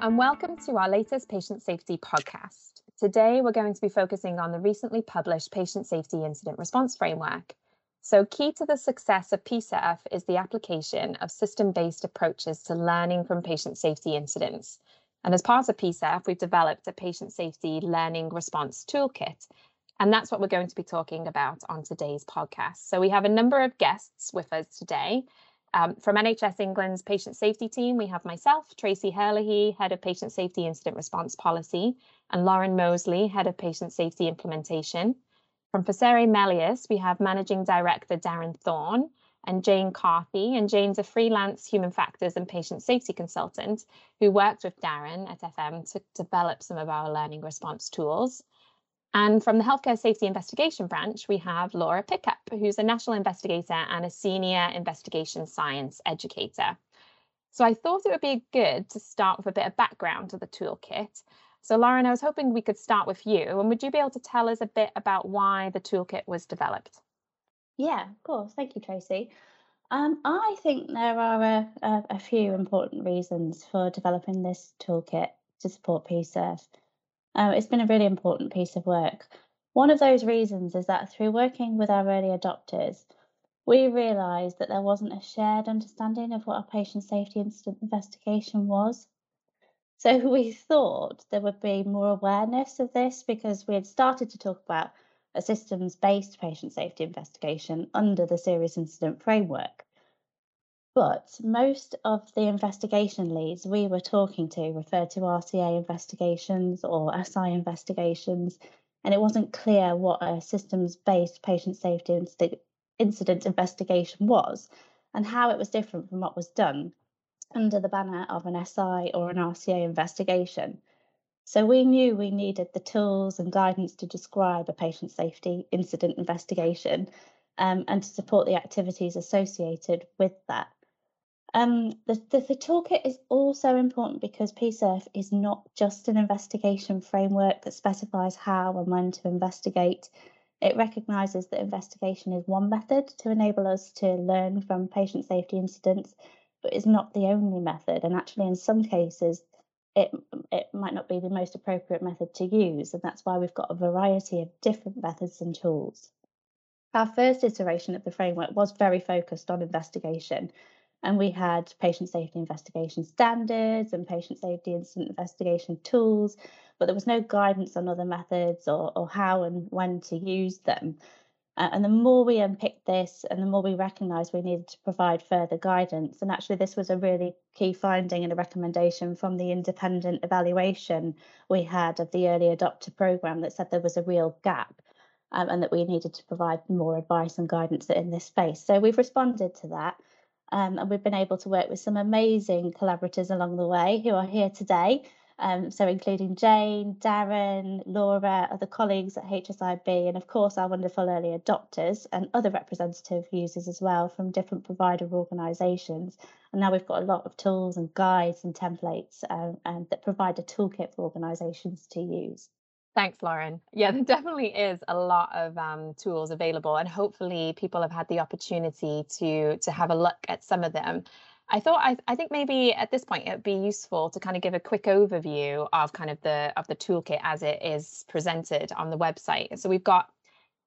and welcome to our latest patient safety podcast. Today, we're going to be focusing on the recently published Patient Safety Incident Response Framework. So, key to the success of PSIRF is the application of system based approaches to learning from patient safety incidents. And as part of PSIRF, we've developed a patient safety learning response toolkit. And that's what we're going to be talking about on today's podcast. So, we have a number of guests with us today. Um, from NHS England's patient safety team, we have myself, Tracy Herlihey, Head of Patient Safety Incident Response Policy, and Lauren Mosley, Head of Patient Safety Implementation. From Facere Melius, we have Managing Director Darren Thorne and Jane Carthey. And Jane's a freelance human factors and patient safety consultant who worked with Darren at FM to develop some of our learning response tools. And from the Healthcare Safety Investigation Branch, we have Laura Pickup, who's a national investigator and a senior investigation science educator. So I thought it would be good to start with a bit of background to the toolkit. So Lauren, I was hoping we could start with you. And would you be able to tell us a bit about why the toolkit was developed? Yeah, of course. Thank you, Tracy. Um, I think there are a, a, a, few important reasons for developing this toolkit to support PSIRF. Um, it's been a really important piece of work. One of those reasons is that through working with our early adopters, we realised that there wasn't a shared understanding of what a patient safety incident investigation was. So we thought there would be more awareness of this because we had started to talk about a systems based patient safety investigation under the serious incident framework. But most of the investigation leads we were talking to referred to RCA investigations or SI investigations, and it wasn't clear what a systems based patient safety incident investigation was and how it was different from what was done under the banner of an SI or an RCA investigation. So we knew we needed the tools and guidance to describe a patient safety incident investigation um, and to support the activities associated with that. Um, the, the, the, toolkit is also important because PSIRF is not just an investigation framework that specifies how and when to investigate. It recognises that investigation is one method to enable us to learn from patient safety incidents, but is not the only method. And actually, in some cases, it, it might not be the most appropriate method to use. And that's why we've got a variety of different methods and tools. Our first iteration of the framework was very focused on investigation and we had patient safety investigation standards and patient safety incident investigation tools, but there was no guidance on other methods or, or how and when to use them. Uh, and the more we unpicked this and the more we recognised we needed to provide further guidance. And actually, this was a really key finding and a recommendation from the independent evaluation we had of the early adopter programme that said there was a real gap. Um, and that we needed to provide more advice and guidance in this space. So we've responded to that. Um, and we've been able to work with some amazing collaborators along the way who are here today. Um, so, including Jane, Darren, Laura, other colleagues at HSIB, and of course, our wonderful early adopters and other representative users as well from different provider organisations. And now we've got a lot of tools and guides and templates um, that provide a toolkit for organisations to use. Thanks, Lauren. Yeah, there definitely is a lot of um, tools available, and hopefully, people have had the opportunity to to have a look at some of them. I thought I, I think maybe at this point it would be useful to kind of give a quick overview of kind of the of the toolkit as it is presented on the website. So we've got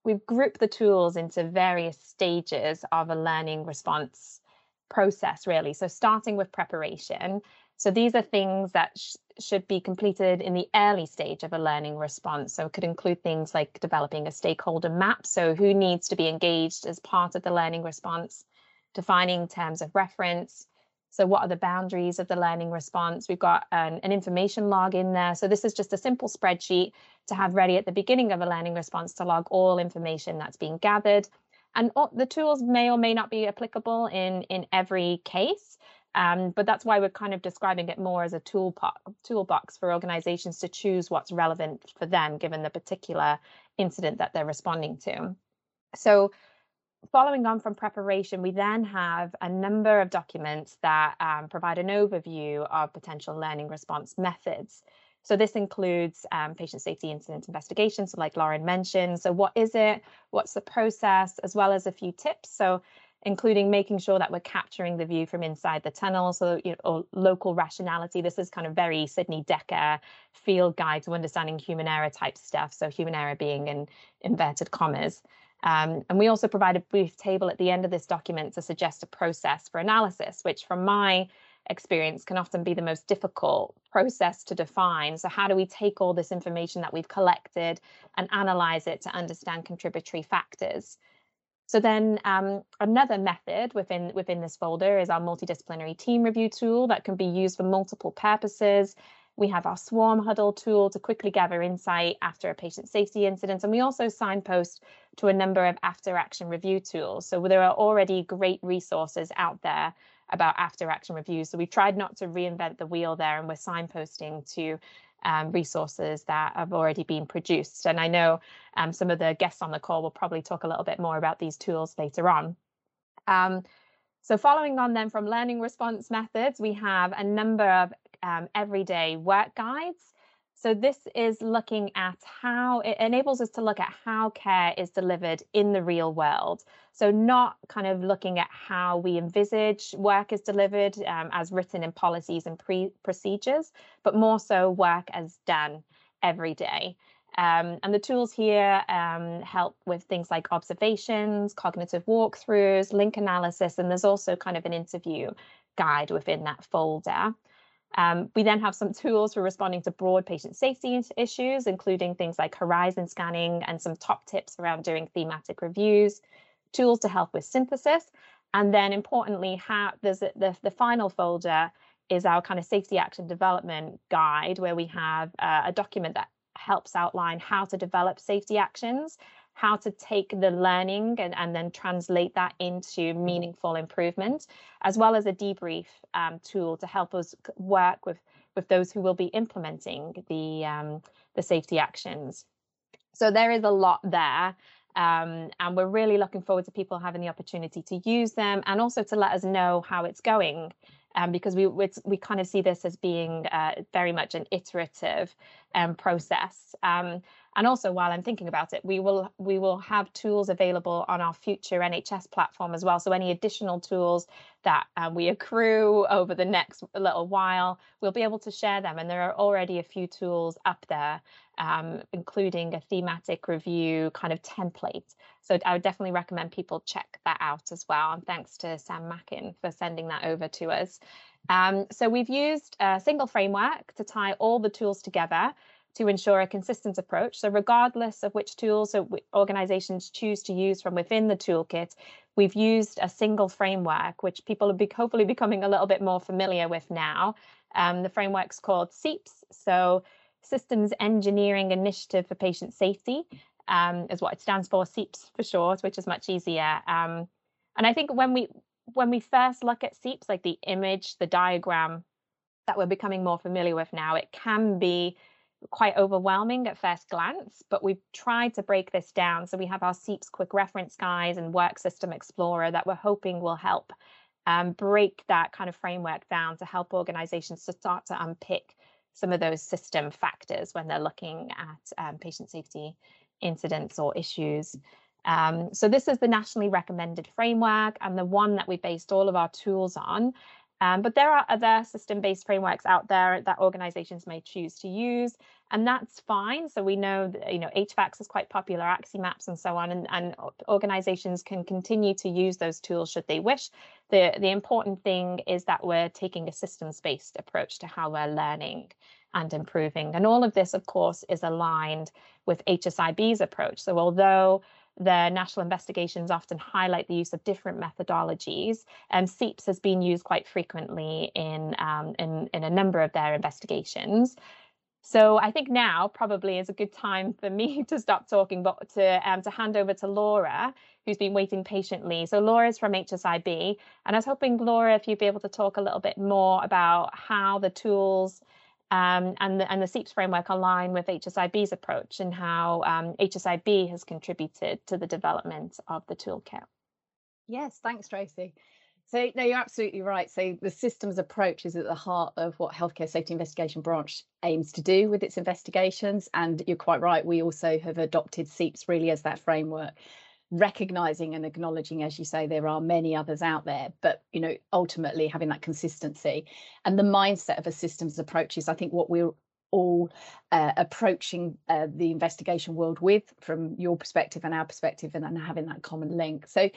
we've grouped the tools into various stages of a learning response process, really. So starting with preparation. So these are things that sh- should be completed in the early stage of a learning response. So it could include things like developing a stakeholder map. So who needs to be engaged as part of the learning response, defining terms of reference. So what are the boundaries of the learning response? We've got an, an information log in there. So this is just a simple spreadsheet to have ready at the beginning of a learning response to log all information that's being gathered. And the tools may or may not be applicable in, in every case. Um, but that's why we're kind of describing it more as a toolbox, toolbox for organizations to choose what's relevant for them, given the particular incident that they're responding to. So following on from preparation, we then have a number of documents that um, provide an overview of potential learning response methods. So this includes um, patient safety incident investigations, so like Lauren mentioned. So what is it? What's the process? As well as a few tips. So including making sure that we're capturing the view from inside the tunnel. So, you know, local rationality. This is kind of very Sidney Dekker field guide to understanding human error type stuff. So, human error being in inverted commas. Um, and we also provide a brief table at the end of this document to suggest a process for analysis, which from my experience can often be the most difficult process to define. So how do we take all this information that we've collected and analyze it to understand contributory factors? So then um, another method within, within this folder is our multidisciplinary team review tool that can be used for multiple purposes. We have our swarm huddle tool to quickly gather insight after a patient safety incident. And we also signpost to a number of after action review tools. So there are already great resources out there about after action reviews. So we've tried not to reinvent the wheel there and we're signposting to um, resources that have already been produced. And I know um, some of the guests on the call will probably talk a little bit more about these tools later on. Um, so following on then from learning response methods, we have a number of um, everyday work guides so this is looking at how it enables us to look at how care is delivered in the real world. So not kind of looking at how we envisage work is delivered um, as written in policies and pre procedures, but more so work as done every day. Um, and the tools here um, help with things like observations, cognitive walkthroughs, link analysis, and there's also kind of an interview guide within that folder. Um, we then have some tools for responding to broad patient safety issues, including things like horizon scanning and some top tips around doing thematic reviews, tools to help with synthesis, and then importantly, how there's a, the, the final folder is our kind of safety action development guide, where we have uh, a document that helps outline how to develop safety actions how to take the learning and, and then translate that into mm-hmm. meaningful improvement, as well as a debrief um, tool to help us work with, with those who will be implementing the, um, the safety actions. So there is a lot there. Um, and we're really looking forward to people having the opportunity to use them and also to let us know how it's going um, because we we kind of see this as being uh, very much an iterative um, process. Um, and also, while I'm thinking about it, we will we will have tools available on our future NHS platform as well. So any additional tools that um, we accrue over the next little while, we'll be able to share them. And there are already a few tools up there, um, including a thematic review kind of template. So I would definitely recommend people check that out as well. And thanks to Sam Mackin for sending that over to us. Um, so we've used a single framework to tie all the tools together to ensure a consistent approach. So regardless of which tools organizations choose to use from within the toolkit, we've used a single framework, which people are hopefully becoming a little bit more familiar with now. Um, the framework's called SEIPS, so Systems Engineering Initiative for Patient Safety um, is what it stands for, SEIPS for short, which is much easier. Um, and I think when we when we first look at SEIPS, like the image, the diagram that we're becoming more familiar with now, it can be quite overwhelming at first glance, but we've tried to break this down. So we have our SEIPS quick reference guides and work system explorer that we're hoping will help um, break that kind of framework down to help organizations to start to unpick some of those system factors when they're looking at um, patient safety incidents or issues. Um, so this is the nationally recommended framework and the one that we based all of our tools on. Um, but there are other system-based frameworks out there that organizations may choose to use, and that's fine. So we know that, you know, HFACS is quite popular, Maps and so on, and, and organizations can continue to use those tools should they wish. The, the important thing is that we're taking a systems-based approach to how we're learning and improving. And all of this, of course, is aligned with HSIB's approach. So although the national investigations often highlight the use of different methodologies. And SEIPS has been used quite frequently in, um, in, in a number of their investigations. So I think now probably is a good time for me to stop talking, but to um, to hand over to Laura, who's been waiting patiently. So Laura's from HSIB, and I was hoping Laura, if you'd be able to talk a little bit more about how the tools um, and, the, and the SEIPS framework align with HSIB's approach and how um, HSIB has contributed to the development of the toolkit. Yes, thanks, Tracy. So no, you're absolutely right. So the systems approach is at the heart of what Healthcare Safety Investigation Branch aims to do with its investigations. And you're quite right, we also have adopted SEIPS really as that framework. Recognizing and acknowledging as you say there are many others out there but you know ultimately having that consistency and the mindset of a systems approach is i think what we're all uh, approaching uh, the investigation world with from your perspective and our perspective and having that common link. So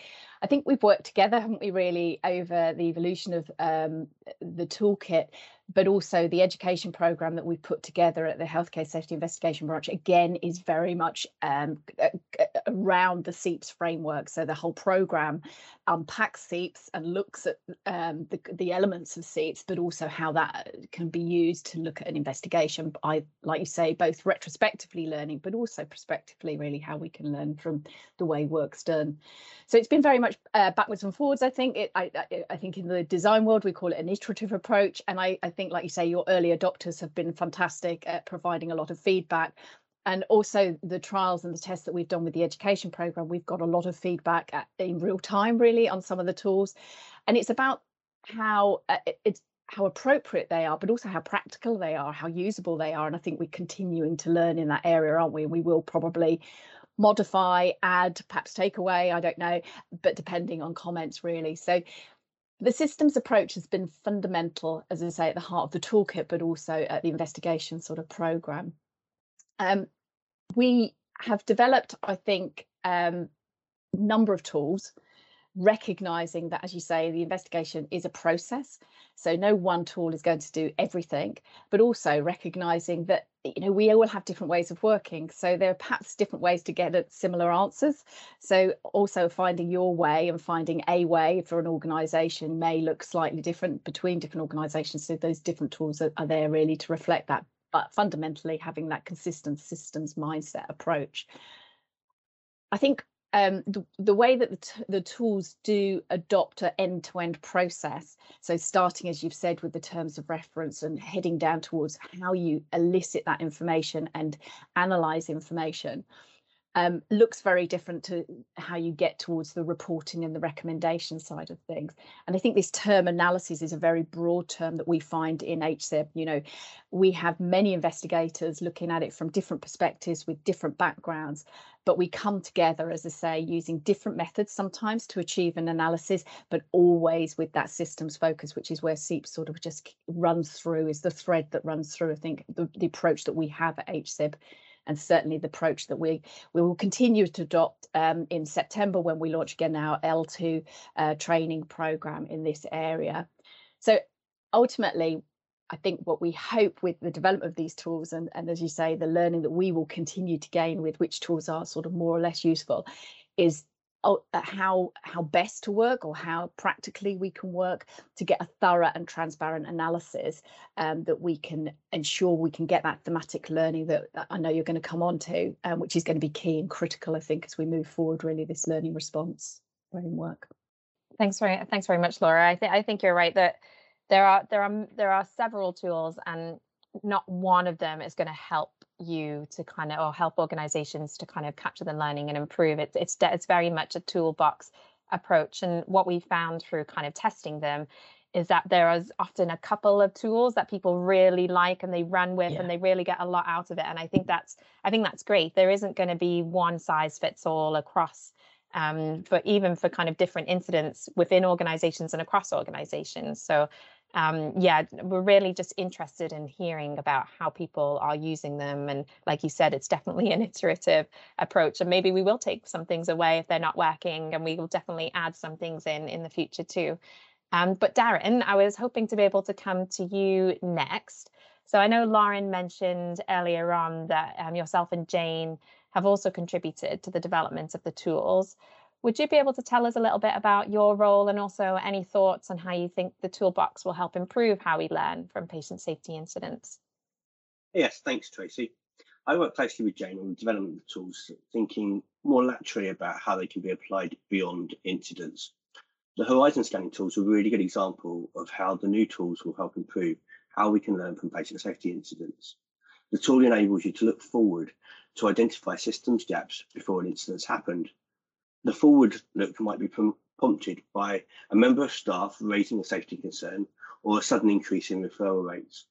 i think we've worked together haven't we really over the evolution of um, the toolkit but also the education program that we've put together at the Healthcare Safety Investigation Branch again is very much um, around the SEIPS framework. So the whole program unpacks SEIPS and looks at um, the, the elements of SEIPS, but also how that can be used to look at an investigation. I, like you say, both retrospectively learning, but also prospectively, really how we can learn from the way work's done. So it's been very much uh, backwards and forwards. I think it. I, I, I, think in the design world we call it an iterative approach, and I, I think, like you say, your early adopters have been fantastic at providing a lot of feedback. And also the trials and the tests that we've done with the education program, we've got a lot of feedback at, in real time, really, on some of the tools, and it's about how uh, it's how appropriate they are, but also how practical they are, how usable they are. And I think we're continuing to learn in that area, aren't we? We will probably modify, add, perhaps take away, I don't know, but depending on comments really. So the systems approach has been fundamental, as I say, at the heart of the toolkit, but also at the investigation sort of program. Um, we have developed, I think, um, number of tools recognizing that, as you say, the investigation is a process. So no one tool is going to do everything, but also recognizing that you know we all have different ways of working. So there are perhaps different ways to get at similar answers. So also finding your way and finding a way for an organization may look slightly different between different organizations. So those different tools are, are there really to reflect that. But fundamentally having that consistent systems mindset approach. I think um, the, the way that the, the tools do adopt an end-to-end process so starting as you've said with the terms of reference and heading down towards how you elicit that information and analyze information um, looks very different to how you get towards the reporting and the recommendation side of things. And I think this term analysis is a very broad term that we find in HSIB. You know, we have many investigators looking at it from different perspectives with different backgrounds, but we come together, as I say, using different methods sometimes to achieve an analysis, but always with that systems focus, which is where SEIPS sort of just runs through, is the thread that runs through, I think, the, the approach that we have at HSIB and certainly the approach that we we will continue to adopt um, in September when we launch again our L2 uh, training program in this area. So ultimately, I think what we hope with the development of these tools and, and as you say, the learning that we will continue to gain with which tools are sort of more or less useful is how how best to work or how practically we can work to get a thorough and transparent analysis um, that we can ensure we can get that thematic learning that, that I know you're going to come on to, um, which is going to be key and critical, I think, as we move forward. Really, this learning response framework. Thanks very thanks very much, Laura. I think I think you're right that there are there are there are several tools and not one of them is going to help you to kind of or help organizations to kind of capture the learning and improve. It it's it's very much a toolbox approach and what we found through kind of testing them is that there is often a couple of tools that people really like and they run with yeah. and they really get a lot out of it and i think that's i think that's great. There isn't going to be one size fits all across um, for even for kind of different incidents within organizations and across organizations. So um, yeah, we're really just interested in hearing about how people are using them. And like you said, it's definitely an iterative approach. And maybe we will take some things away if they're not working, and we will definitely add some things in in the future too. Um, but Darren, I was hoping to be able to come to you next. So I know Lauren mentioned earlier on that um, yourself and Jane have also contributed to the development of the tools. Would you be able to tell us a little bit about your role and also any thoughts on how you think the toolbox will help improve how we learn from patient safety incidents? Yes, thanks, Tracy. I work closely with Jane on the development of the tools, thinking more laterally about how they can be applied beyond incidents. The Horizon scanning tools are a really good example of how the new tools will help improve how we can learn from patient safety incidents. The tool enables you to look forward to identify systems gaps before an incident has happened the forward look might be prompted by a member of staff raising a safety concern or a sudden increase in referral rates,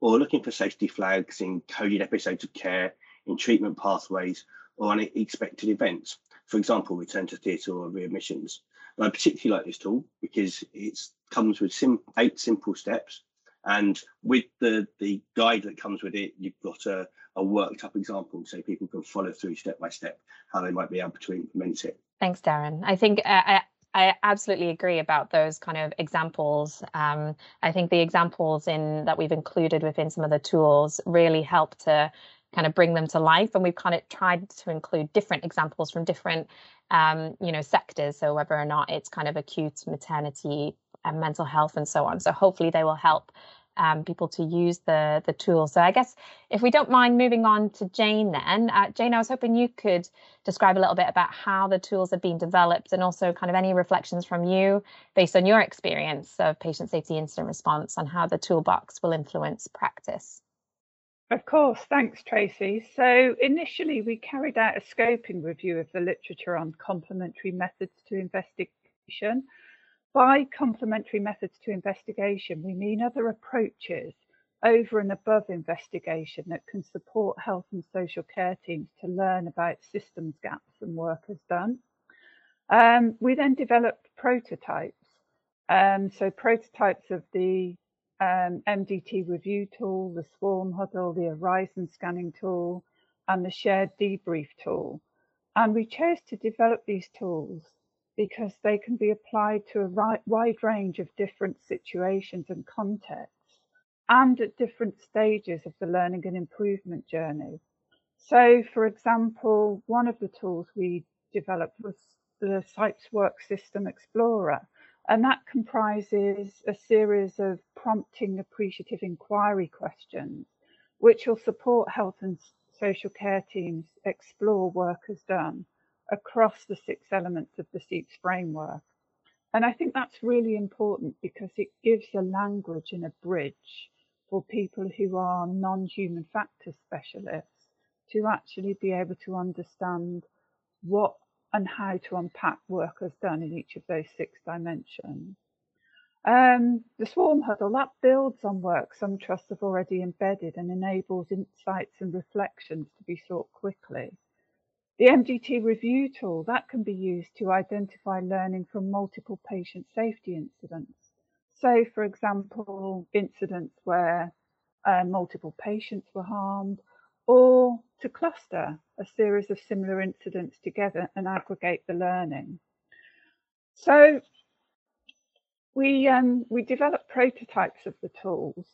or looking for safety flags in coded episodes of care, in treatment pathways, or unexpected events, for example, return to theatre or readmissions. And I particularly like this tool because it comes with sim eight simple steps. And with the, the guide that comes with it, you've got a, a worked up example so people can follow through step by step how they might be able to implement it. Thanks, Darren. I think uh, I, I absolutely agree about those kind of examples. Um, I think the examples in that we've included within some of the tools really help to kind of bring them to life. And we've kind of tried to include different examples from different, um, you know, sectors. So whether or not it's kind of acute maternity and mental health and so on. So hopefully they will help um, people to use the the tool. So I guess if we don't mind moving on to Jane then, uh, Jane, I was hoping you could describe a little bit about how the tools have been developed and also kind of any reflections from you based on your experience of patient safety incident response and how the toolbox will influence practice. Of course, thanks Tracy. So initially we carried out a scoping review of the literature on complementary methods to investigation by complementary methods to investigation, we mean other approaches over and above investigation that can support health and social care teams to learn about systems gaps and work as done. Um, we then developed prototypes. Um, so prototypes of the um, MDT review tool, the swarm huddle, the horizon scanning tool, and the shared debrief tool. And we chose to develop these tools because they can be applied to a wide range of different situations and contexts and at different stages of the learning and improvement journey. So, for example, one of the tools we developed was the SEIPS Work System Explorer, and that comprises a series of prompting appreciative inquiry questions, which will support health and social care teams explore work as done across the six elements of the SEIPS framework. And I think that's really important because it gives a language and a bridge for people who are non-human factors specialists to actually be able to understand what and how to unpack work as done in each of those six dimensions. Um, the swarm huddle that builds on work some trusts have already embedded and enables insights and reflections to be sought quickly. The MDT review tool, that can be used to identify learning from multiple patient safety incidents. So, for example, incidents where uh, multiple patients were harmed, or to cluster a series of similar incidents together and aggregate the learning. So we um, we developed prototypes of the tools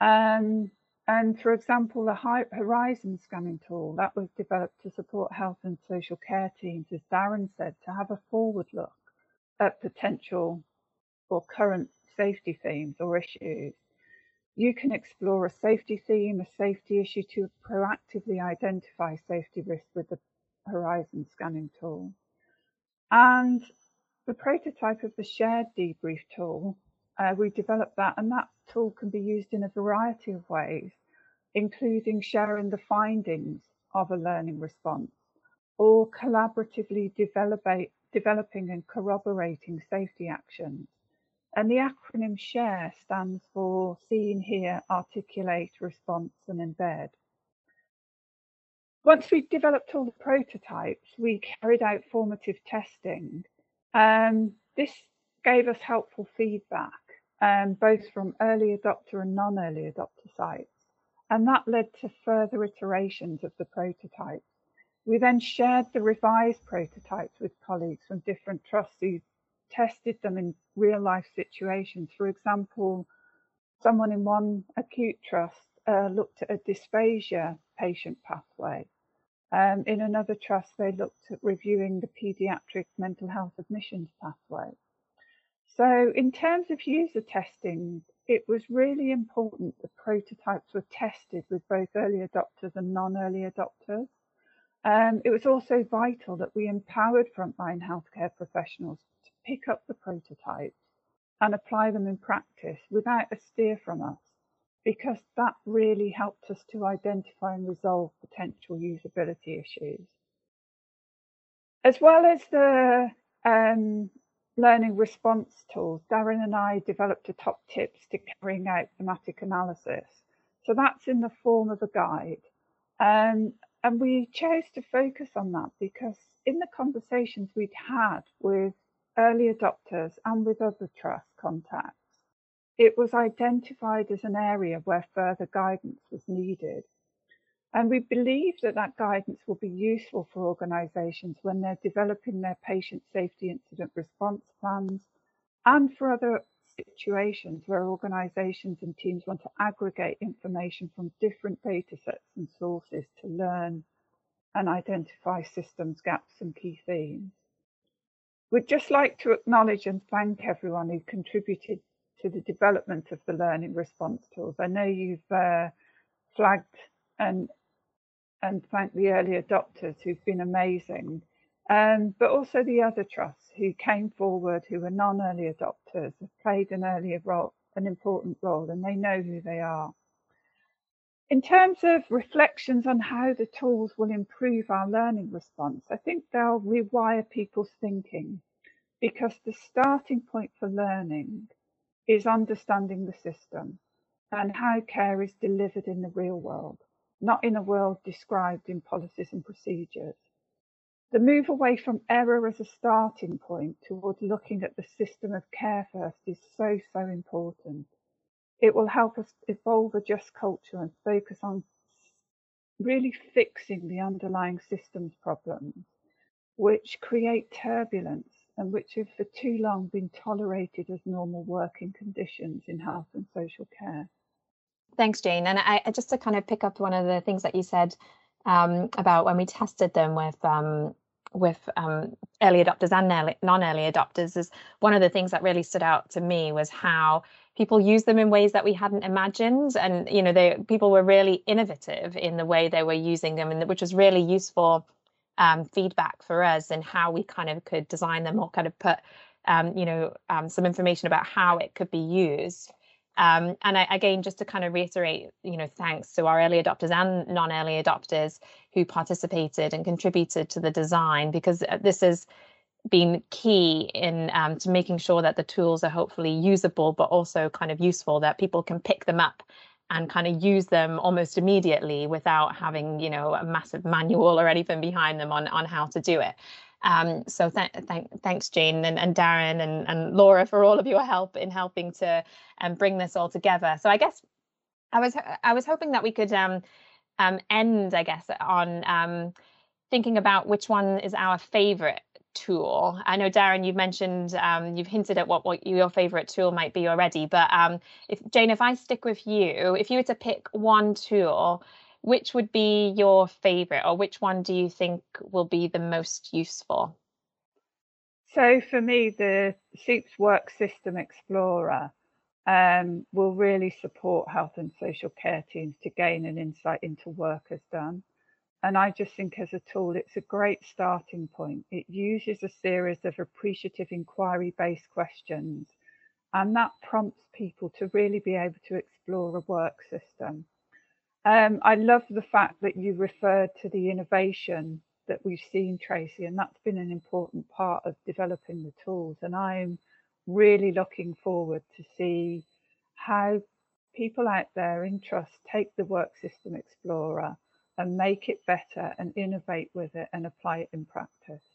um, and for example, the Horizon scanning tool that was developed to support health and social care teams, as Darren said, to have a forward look at potential or current safety themes or issues. You can explore a safety theme, a safety issue to proactively identify safety risks with the Horizon scanning tool. And the prototype of the shared debrief tool, uh, we developed that and that tool can be used in a variety of ways including sharing the findings of a learning response or collaboratively developing and corroborating safety actions. And the acronym SHARE stands for Seen, Hear, Articulate, Response and Embed. Once we developed all the prototypes, we carried out formative testing. Um, this gave us helpful feedback, um, both from early adopter and non-early adopter sites and that led to further iterations of the prototypes. We then shared the revised prototypes with colleagues from different trusts who tested them in real life situations. For example, someone in one acute trust uh, looked at a dysphagia patient pathway. Um, in another trust, they looked at reviewing the paediatric mental health admissions pathway. So in terms of user testing, it was really important that prototypes were tested with both early adopters and non-early adopters. Um, it was also vital that we empowered frontline healthcare professionals to pick up the prototypes and apply them in practice without a steer from us, because that really helped us to identify and resolve potential usability issues. As well as the um, learning response tools, Darren and I developed a top tips to carrying out thematic analysis. So that's in the form of a guide. Um, and we chose to focus on that because in the conversations we'd had with early adopters and with other trust contacts, it was identified as an area where further guidance was needed. And we believe that that guidance will be useful for organisations when they're developing their patient safety incident response plans and for other situations where organisations and teams want to aggregate information from different data sets and sources to learn and identify systems gaps and key themes. We'd just like to acknowledge and thank everyone who contributed to the development of the learning response tools. I know you've uh, flagged and and thank the early adopters who've been amazing, um, but also the other trusts who came forward who were non-early adopters have played an earlier role, an important role, and they know who they are. In terms of reflections on how the tools will improve our learning response, I think they'll rewire people's thinking because the starting point for learning is understanding the system and how care is delivered in the real world, not in a world described in policies and procedures. The move away from error as a starting point toward looking at the system of care first is so, so important. It will help us evolve a just culture and focus on really fixing the underlying systems problems, which create turbulence and which have for too long been tolerated as normal working conditions in health and social care. Thanks, Jane. And I, just to kind of pick up one of the things that you said um, about when we tested them with um, with um, early adopters and non-early adopters is one of the things that really stood out to me was how people use them in ways that we hadn't imagined and you know they people were really innovative in the way they were using them and which was really useful um, feedback for us and how we kind of could design them or kind of put um, you know um, some information about how it could be used um, and I, again, just to kind of reiterate, you know, thanks to our early adopters and non-early adopters who participated and contributed to the design, because uh, this has been key in um, to making sure that the tools are hopefully usable, but also kind of useful, that people can pick them up and kind of use them almost immediately without having, you know, a massive manual or anything behind them on on how to do it. Um, so th- th- thanks, Jane and, and Darren and, and Laura for all of your help in helping to um, bring this all together. So I guess I was I was hoping that we could um, um, end, I guess, on um, thinking about which one is our favorite tool. I know Darren, you've mentioned um, you've hinted at what, what your favorite tool might be already, but um, if Jane, if I stick with you, if you were to pick one tool which would be your favorite or which one do you think will be the most useful? So for me, the SEIPS Work System Explorer um, will really support health and social care teams to gain an insight into work as done. And I just think as a tool, it's a great starting point. It uses a series of appreciative inquiry based questions, and that prompts people to really be able to explore a work system. Um, I love the fact that you referred to the innovation that we've seen, Tracy, and that's been an important part of developing the tools. And I'm really looking forward to see how people out there in trust take the Work System Explorer and make it better and innovate with it and apply it in practice.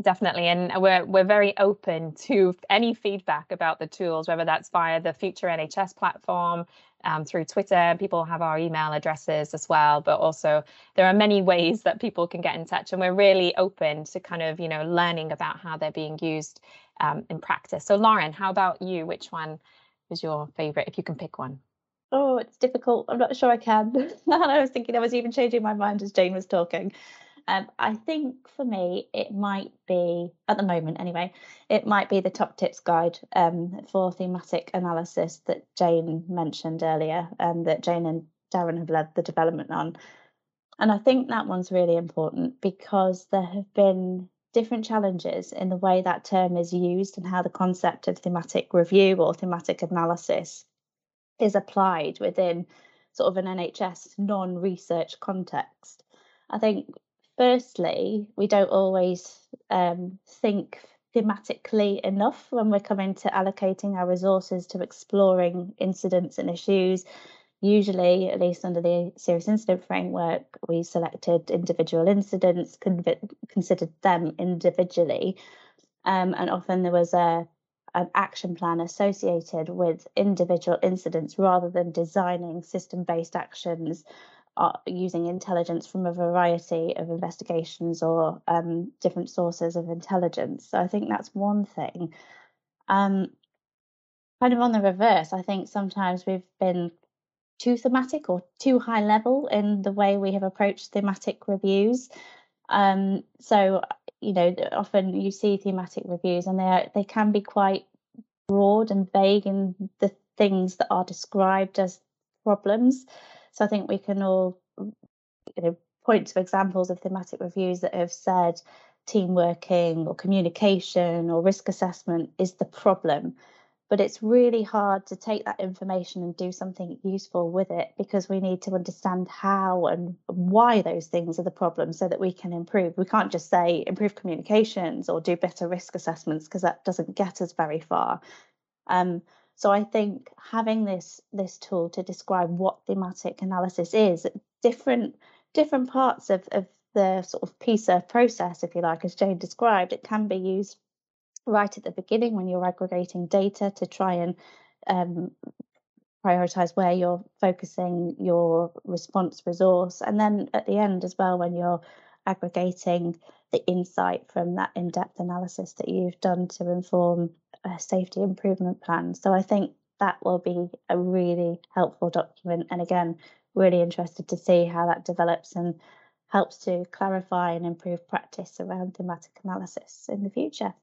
Definitely, and we're we're very open to any feedback about the tools, whether that's via the Future NHS platform, um, through Twitter. People have our email addresses as well, but also there are many ways that people can get in touch, and we're really open to kind of you know learning about how they're being used um, in practice. So, Lauren, how about you? Which one is your favorite, if you can pick one? Oh, it's difficult. I'm not sure I can. I was thinking I was even changing my mind as Jane was talking. Um, I think for me, it might be, at the moment anyway, it might be the top tips guide um, for thematic analysis that Jane mentioned earlier and that Jane and Darren have led the development on. And I think that one's really important because there have been different challenges in the way that term is used and how the concept of thematic review or thematic analysis is applied within sort of an NHS non research context. I think firstly, we don't always um, think thematically enough when we're coming to allocating our resources to exploring incidents and issues. Usually, at least under the serious incident framework, we selected individual incidents, conv- considered them individually, um, and often there was a an action plan associated with individual incidents rather than designing system-based actions uh, using intelligence from a variety of investigations or um, different sources of intelligence. So I think that's one thing. Um, kind of on the reverse, I think sometimes we've been too thematic or too high level in the way we have approached thematic reviews. Um, so you know, often you see thematic reviews and they are, they can be quite broad and vague in the things that are described as problems. So I think we can all you know, point to examples of thematic reviews that have said team working or communication or risk assessment is the problem but it's really hard to take that information and do something useful with it because we need to understand how and why those things are the problem so that we can improve. We can't just say improve communications or do better risk assessments because that doesn't get us very far. Um, so I think having this this tool to describe what thematic analysis is, different different parts of, of the sort of PISA process, if you like, as Jane described, it can be used right at the beginning when you're aggregating data to try and um, prioritize where you're focusing your response resource. And then at the end as well, when you're aggregating the insight from that in depth analysis that you've done to inform a safety improvement plan. So I think that will be a really helpful document. And again, really interested to see how that develops and helps to clarify and improve practice around thematic analysis in the future.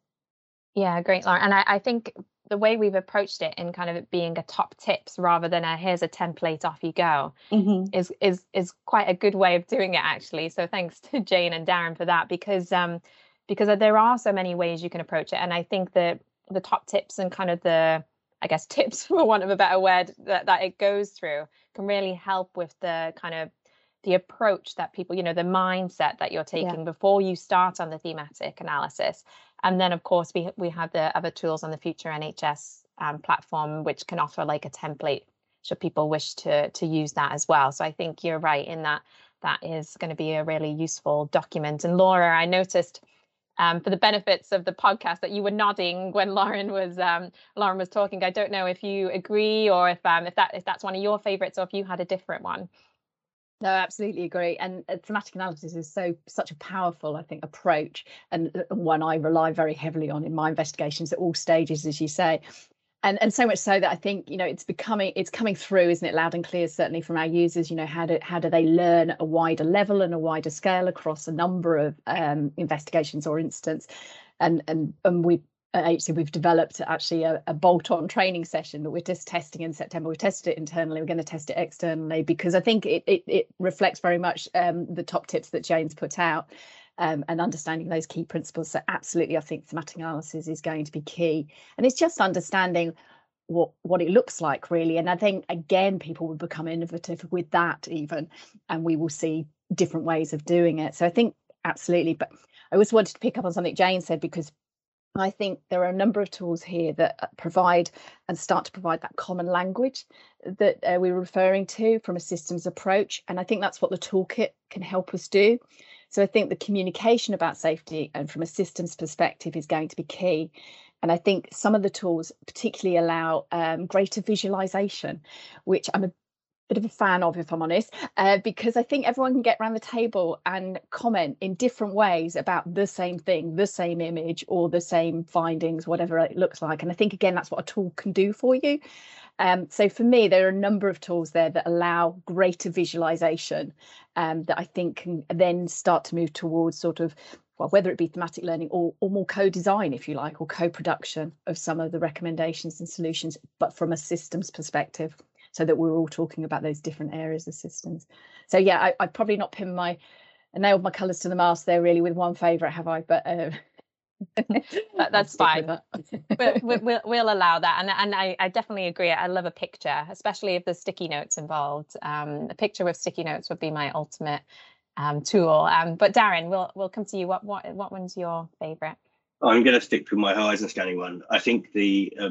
Yeah, great, Lauren. And I, I think the way we've approached it in kind of it being a top tips rather than a here's a template off you go mm-hmm. is is is quite a good way of doing it actually so thanks to jane and darren for that because um because there are so many ways you can approach it and i think that the top tips and kind of the i guess tips for want of a better word that, that it goes through can really help with the kind of the approach that people you know the mindset that you're taking yeah. before you start on the thematic analysis and then, of course, we we have the other tools on the Future NHS um, platform, which can offer like a template should people wish to to use that as well. So I think you're right in that that is going to be a really useful document. And Laura, I noticed um, for the benefits of the podcast that you were nodding when Lauren was um, Lauren was talking. I don't know if you agree or if um, if that if that's one of your favorites or if you had a different one. No, absolutely agree. And uh, thematic analysis is so such a powerful, I think, approach, and uh, one I rely very heavily on in my investigations at all stages, as you say. And, and so much so that I think you know it's becoming it's coming through, isn't it, loud and clear, certainly from our users. You know how do how do they learn at a wider level and a wider scale across a number of um, investigations or incidents, and and and we at HC, we've developed actually a, a bolt-on training session that we're just testing in September. We tested it internally. We're going to test it externally because I think it it, it reflects very much um, the top tips that Jane's put out. Um, and understanding those key principles. So absolutely, I think thematic analysis is going to be key. And it's just understanding what what it looks like really. And I think again, people will become innovative with that even, and we will see different ways of doing it. So I think absolutely. But I always wanted to pick up on something Jane said because I think there are a number of tools here that uh, provide and start to provide that common language that uh, we are referring to from a systems approach. And I think that's what the toolkit can help us do. So I think the communication about safety and from a systems perspective is going to be key. And I think some of the tools particularly allow um, greater visualization, which I'm a bit of a fan of, if I'm honest, uh, because I think everyone can get around the table and comment in different ways about the same thing, the same image, or the same findings, whatever it looks like. And I think, again, that's what a tool can do for you. Um, so for me, there are a number of tools there that allow greater visualization um, that I think can then start to move towards sort of well, whether it be thematic learning or, or more co-design, if you like, or co-production of some of the recommendations and solutions, but from a systems perspective so that we're all talking about those different areas of systems. So yeah, I, I've probably not pinned my nailed my colours to the mast there really with one favourite, have I? But uh, that, that's fine. That. we'll, we'll, we'll allow that, and and I, I definitely agree. I love a picture, especially if there's sticky notes involved. Um, a picture with sticky notes would be my ultimate um, tool. Um, but Darren, we'll we'll come to you. What what what one's your favourite? I'm going to stick with my horizon scanning one. I think the uh,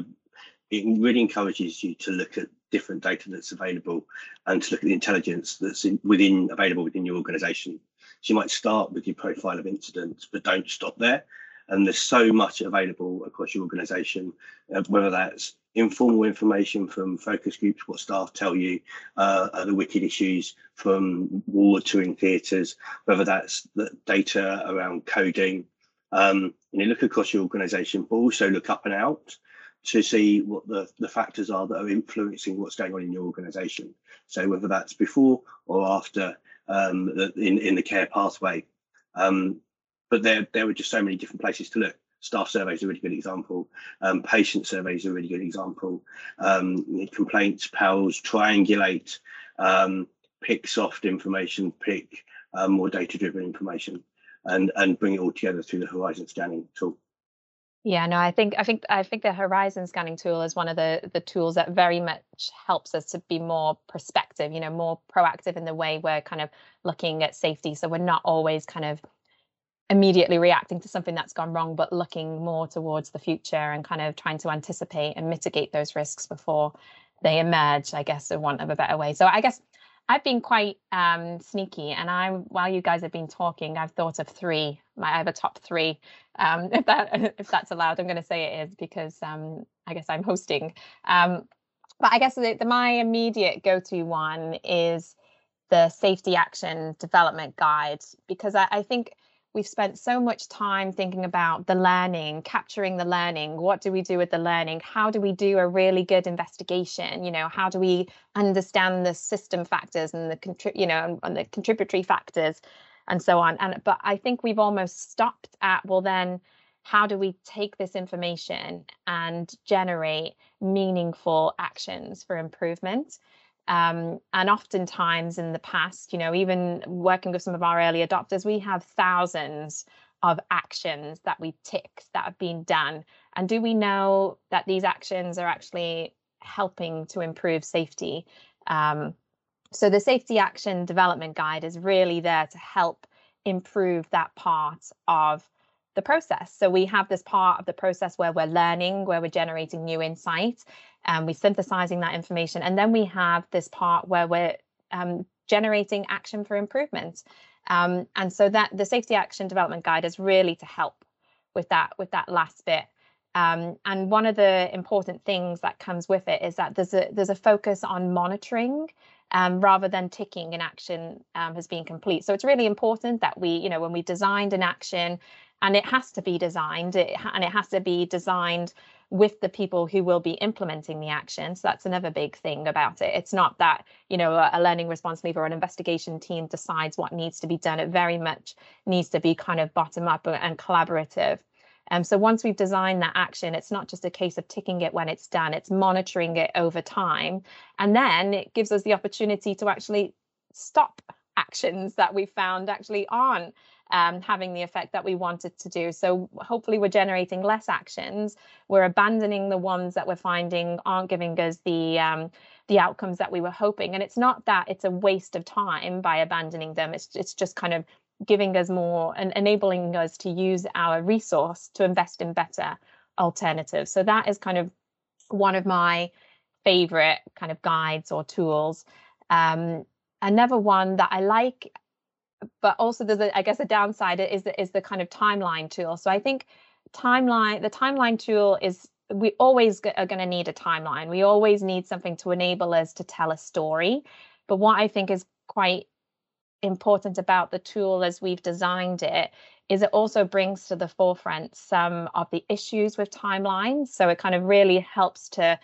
it really encourages you to look at different data that's available and to look at the intelligence that's in, within available within your organization. So you might start with your profile of incidents, but don't stop there. And there's so much available across your organization, uh, whether that's informal information from focus groups, what staff tell you, uh, the wicked issues from war touring theatres, whether that's the data around coding. Um, and you look across your organisation, but also look up and out to see what the, the factors are that are influencing what's going on in your organisation. So whether that's before or after um, in, in the care pathway. Um, but there, there were just so many different places to look staff surveys are a really good example. Um, patient surveys are a really good example. Um, complaints, PALs, triangulate, um, pick soft information, pick um, more data-driven information, and and bring it all together through the Horizon scanning tool. Yeah, no, I think I think I think the Horizon scanning tool is one of the the tools that very much helps us to be more prospective, you know, more proactive in the way we're kind of looking at safety. So we're not always kind of immediately reacting to something that's gone wrong, but looking more towards the future and kind of trying to anticipate and mitigate those risks before they emerge, I guess, in want of a better way. So I guess I've been quite um, sneaky, and I, while you guys have been talking, I've thought of three. My, I have a top three. Um, if that if that's allowed, I'm going to say it is because um, I guess I'm hosting. Um, but I guess the, the, my immediate go-to one is the safety action development guide because I, I think we've spent so much time thinking about the learning capturing the learning. What do we do with the learning? How do we do a really good investigation? You know how do we understand the system factors and the you know and the contributory factors and so on? And but i think we've almost stopped at well then how do we take this information and generate meaningful actions for improvement um, and oftentimes in the past, you know, even working with some of our early adopters, we have thousands of actions that we tick that have been done. And do we know that these actions are actually helping to improve safety? Um, so the safety action development guide is really there to help improve that part of the process. So we have this part of the process where we're learning, where we're generating new insights, and we're synthesizing that information. And then we have this part where we're um, generating action for improvement. Um, and so that the safety action development guide is really to help with that with that last bit. Um, and one of the important things that comes with it is that there's a there's a focus on monitoring um, rather than ticking an action um, has been complete. So it's really important that we, you know, when we designed an action, and it has to be designed, it, and it has to be designed with the people who will be implementing the action. So that's another big thing about it. It's not that, you know, a, learning response leader or an investigation team decides what needs to be done. It very much needs to be kind of bottom up and collaborative. Um, so once we've designed that action, it's not just a case of ticking it when it's done, it's monitoring it over time. And then it gives us the opportunity to actually stop actions that we found actually aren't um, having the effect that we wanted to do. So hopefully we're generating less actions. We're abandoning the ones that we're finding aren't giving us the um, the outcomes that we were hoping. And it's not that it's a waste of time by abandoning them. It's it's just kind of giving us more and enabling us to use our resource to invest in better alternatives. So that is kind of one of my favorite kind of guides or tools. Um, another one that I like but also there's a, I guess a downside is the, is the kind of timeline tool. So I think timeline, the timeline tool is we always are going to need a timeline. We always need something to enable us to tell a story. But what I think is quite important about the tool as we've designed it is it also brings to the forefront some of the issues with timelines. So it kind of really helps to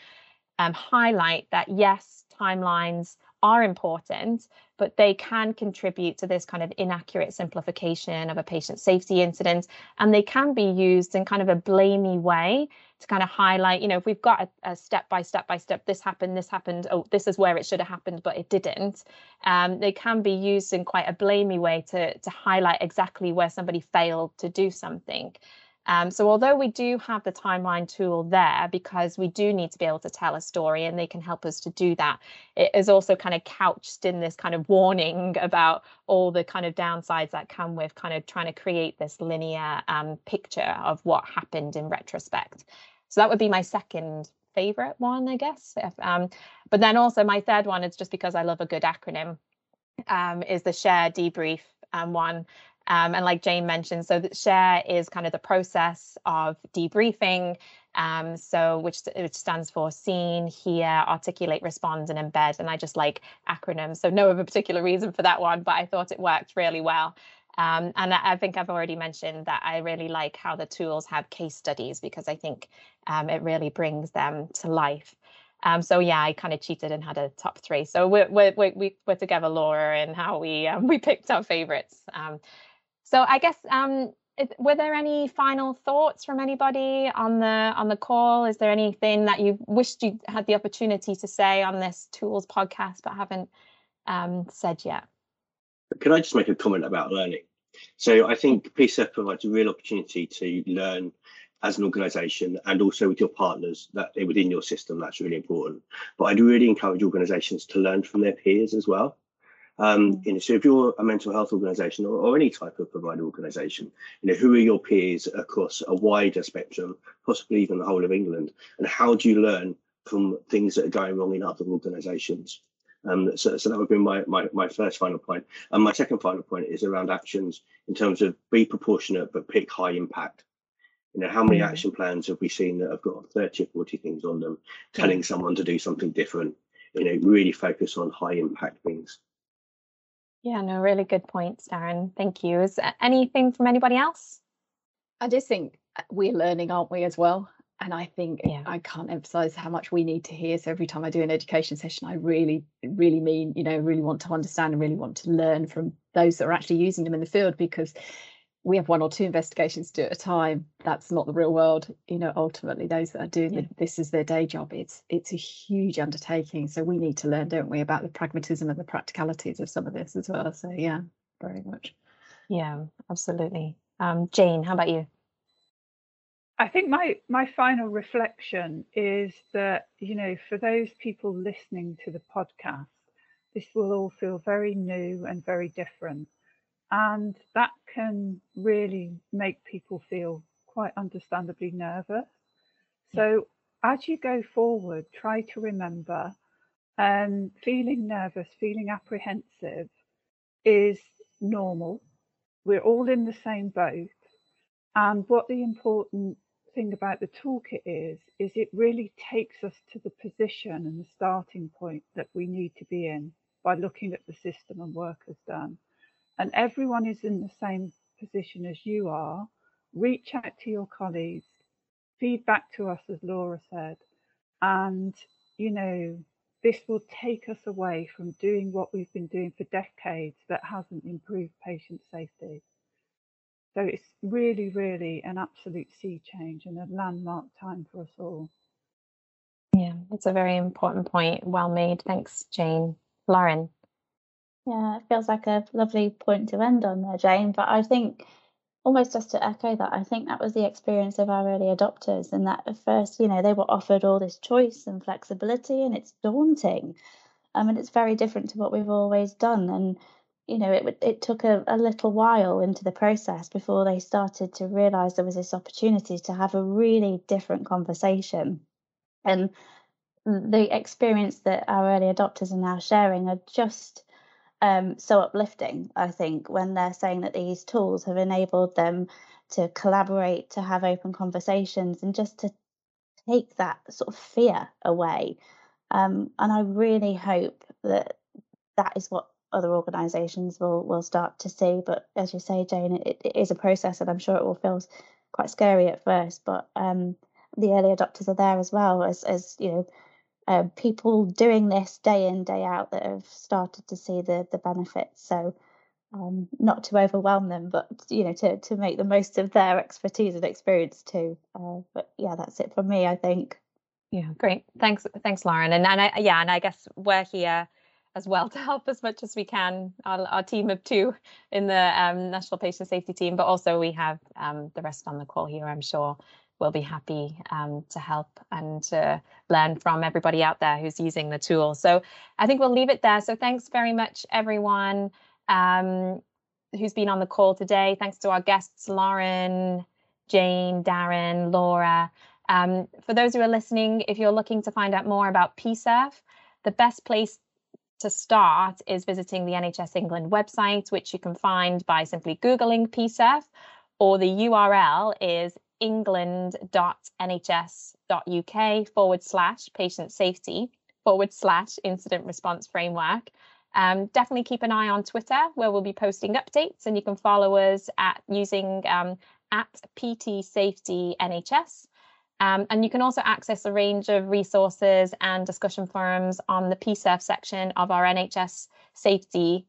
um, highlight that yes, timelines are important, but they can contribute to this kind of inaccurate simplification of a patient safety incident. And they can be used in kind of a blamey way to kind of highlight, you know, if we've got a, a step by step by step, this happened, this happened, oh, this is where it should have happened, but it didn't. Um, they can be used in quite a blamey way to, to highlight exactly where somebody failed to do something. Um, so although we do have the timeline tool there because we do need to be able to tell a story and they can help us to do that, it is also kind of couched in this kind of warning about all the kind of downsides that come with kind of trying to create this linear um, picture of what happened in retrospect. So that would be my second favorite one, I guess. If, um, but then also my third one is just because I love a good acronym, um, is the share debrief um, one. Um, and like Jane mentioned, so the share is kind of the process of debriefing. Um, so which which stands for seen, hear, articulate, respond, and embed. And I just like acronyms. So no other particular reason for that one, but I thought it worked really well. Um, and I, think I've already mentioned that I really like how the tools have case studies because I think um, it really brings them to life. Um, so yeah, I kind of cheated and had a top three. So we're we're we we're together, Laura, and how we um, we picked our favorites. Um, so I guess um, were there any final thoughts from anybody on the on the call? Is there anything that you wished you had the opportunity to say on this tools podcast but haven't um, said yet? Can I just make a comment about learning? So I think PSIRF provides a real opportunity to learn as an organisation and also with your partners that within your system. That's really important. But I'd really encourage organisations to learn from their peers as well. Um, mm. you know, so if you're a mental health organisation or, or, any type of provider organisation, you know, who are your peers across a wider spectrum, possibly even the whole of England, and how do you learn from things that are going wrong in other organisations? Um, so, so that would be my, my, my first final point. And my second final point is around actions in terms of be proportionate but pick high impact. You know, how many mm. action plans have we seen that have got 30 or 40 things on them, telling someone to do something different? You know, really focus on high impact things. Yeah, no, really good points, Darren. Thank you. Is anything from anybody else? I just think uh, we're learning, aren't we, as well? and I think yeah. I can't emphasize how much we need to hear. So every time I do an education session, I really, really mean, you know, really want to understand and really want to learn from those that are actually using them in the field because we have one or two investigations to do at a time. That's not the real world. You know, ultimately those that are doing yeah. the, this is their day job. It's it's a huge undertaking. So we need to learn, don't we, about the pragmatism and the practicalities of some of this as well. So yeah, very much. Yeah, absolutely. Um, Jane, how about you? I think my my final reflection is that you know for those people listening to the podcast, this will all feel very new and very different, and that can really make people feel quite understandably nervous. So as you go forward, try to remember um, feeling nervous, feeling apprehensive is normal. We're all in the same boat. And what the important thing about the toolkit is, is it really takes us to the position and the starting point that we need to be in by looking at the system and work has done. And everyone is in the same position as you are. Reach out to your colleagues, feedback to us, as Laura said, and you know, this will take us away from doing what we've been doing for decades that hasn't improved patient safety. So it's really, really an absolute sea change and a landmark time for us all. Yeah, it's a very important point. Well made. Thanks, Jane. Lauren. Yeah, it feels like a lovely point to end on there, Jane. But I think almost just to echo that, I think that was the experience of our early adopters. And that at first, you know, they were offered all this choice and flexibility, and it's daunting. I mean, it's very different to what we've always done. And you know, it it took a, a little while into the process before they started to realize there was this opportunity to have a really different conversation. And the experience that our early adopters are now sharing are just um, so uplifting, I think, when they're saying that these tools have enabled them to collaborate, to have open conversations, and just to take that sort of fear away. Um, and I really hope that that is what other organisations will will start to see. But as you say, Jane, it, it is a process, and I'm sure it will feel quite scary at first. But um, the early adopters are there as well as as you know. Uh, people doing this day in day out that have started to see the the benefits. So um, not to overwhelm them but you know to to make the most of their expertise and experience too. Uh, but yeah that's it for me i think. Yeah great. Thanks thanks lauren. And, and I, yeah and i guess we're here as well to help as much as we can. Our, our team of two in the um, National Patient Safety Team, but also we have um, the rest on the call here. I'm sure will be happy um, to help and to learn from everybody out there who's using the tool. So I think we'll leave it there. So thanks very much, everyone um, who's been on the call today. Thanks to our guests, Lauren, Jane, Darren, Laura. Um, for those who are listening, if you're looking to find out more about PSIRF, the best place to start is visiting the NHS England website, which you can find by simply Googling PSIRF, or the URL is england.nhs.uk forward slash patient safety forward slash incident response framework. Um, definitely keep an eye on Twitter where we'll be posting updates and you can follow us at using um, at PT Safety NHS. Um, and you can also access a range of resources and discussion forums on the PSIRF section of our NHS Safety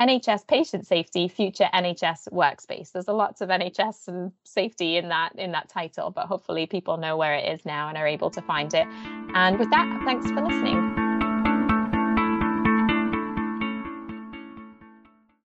NHS Patient Safety Future NHS Workspace. There's a lots of NHS and safety in that in that title, but hopefully people know where it is now and are able to find it. And with that, thanks for listening.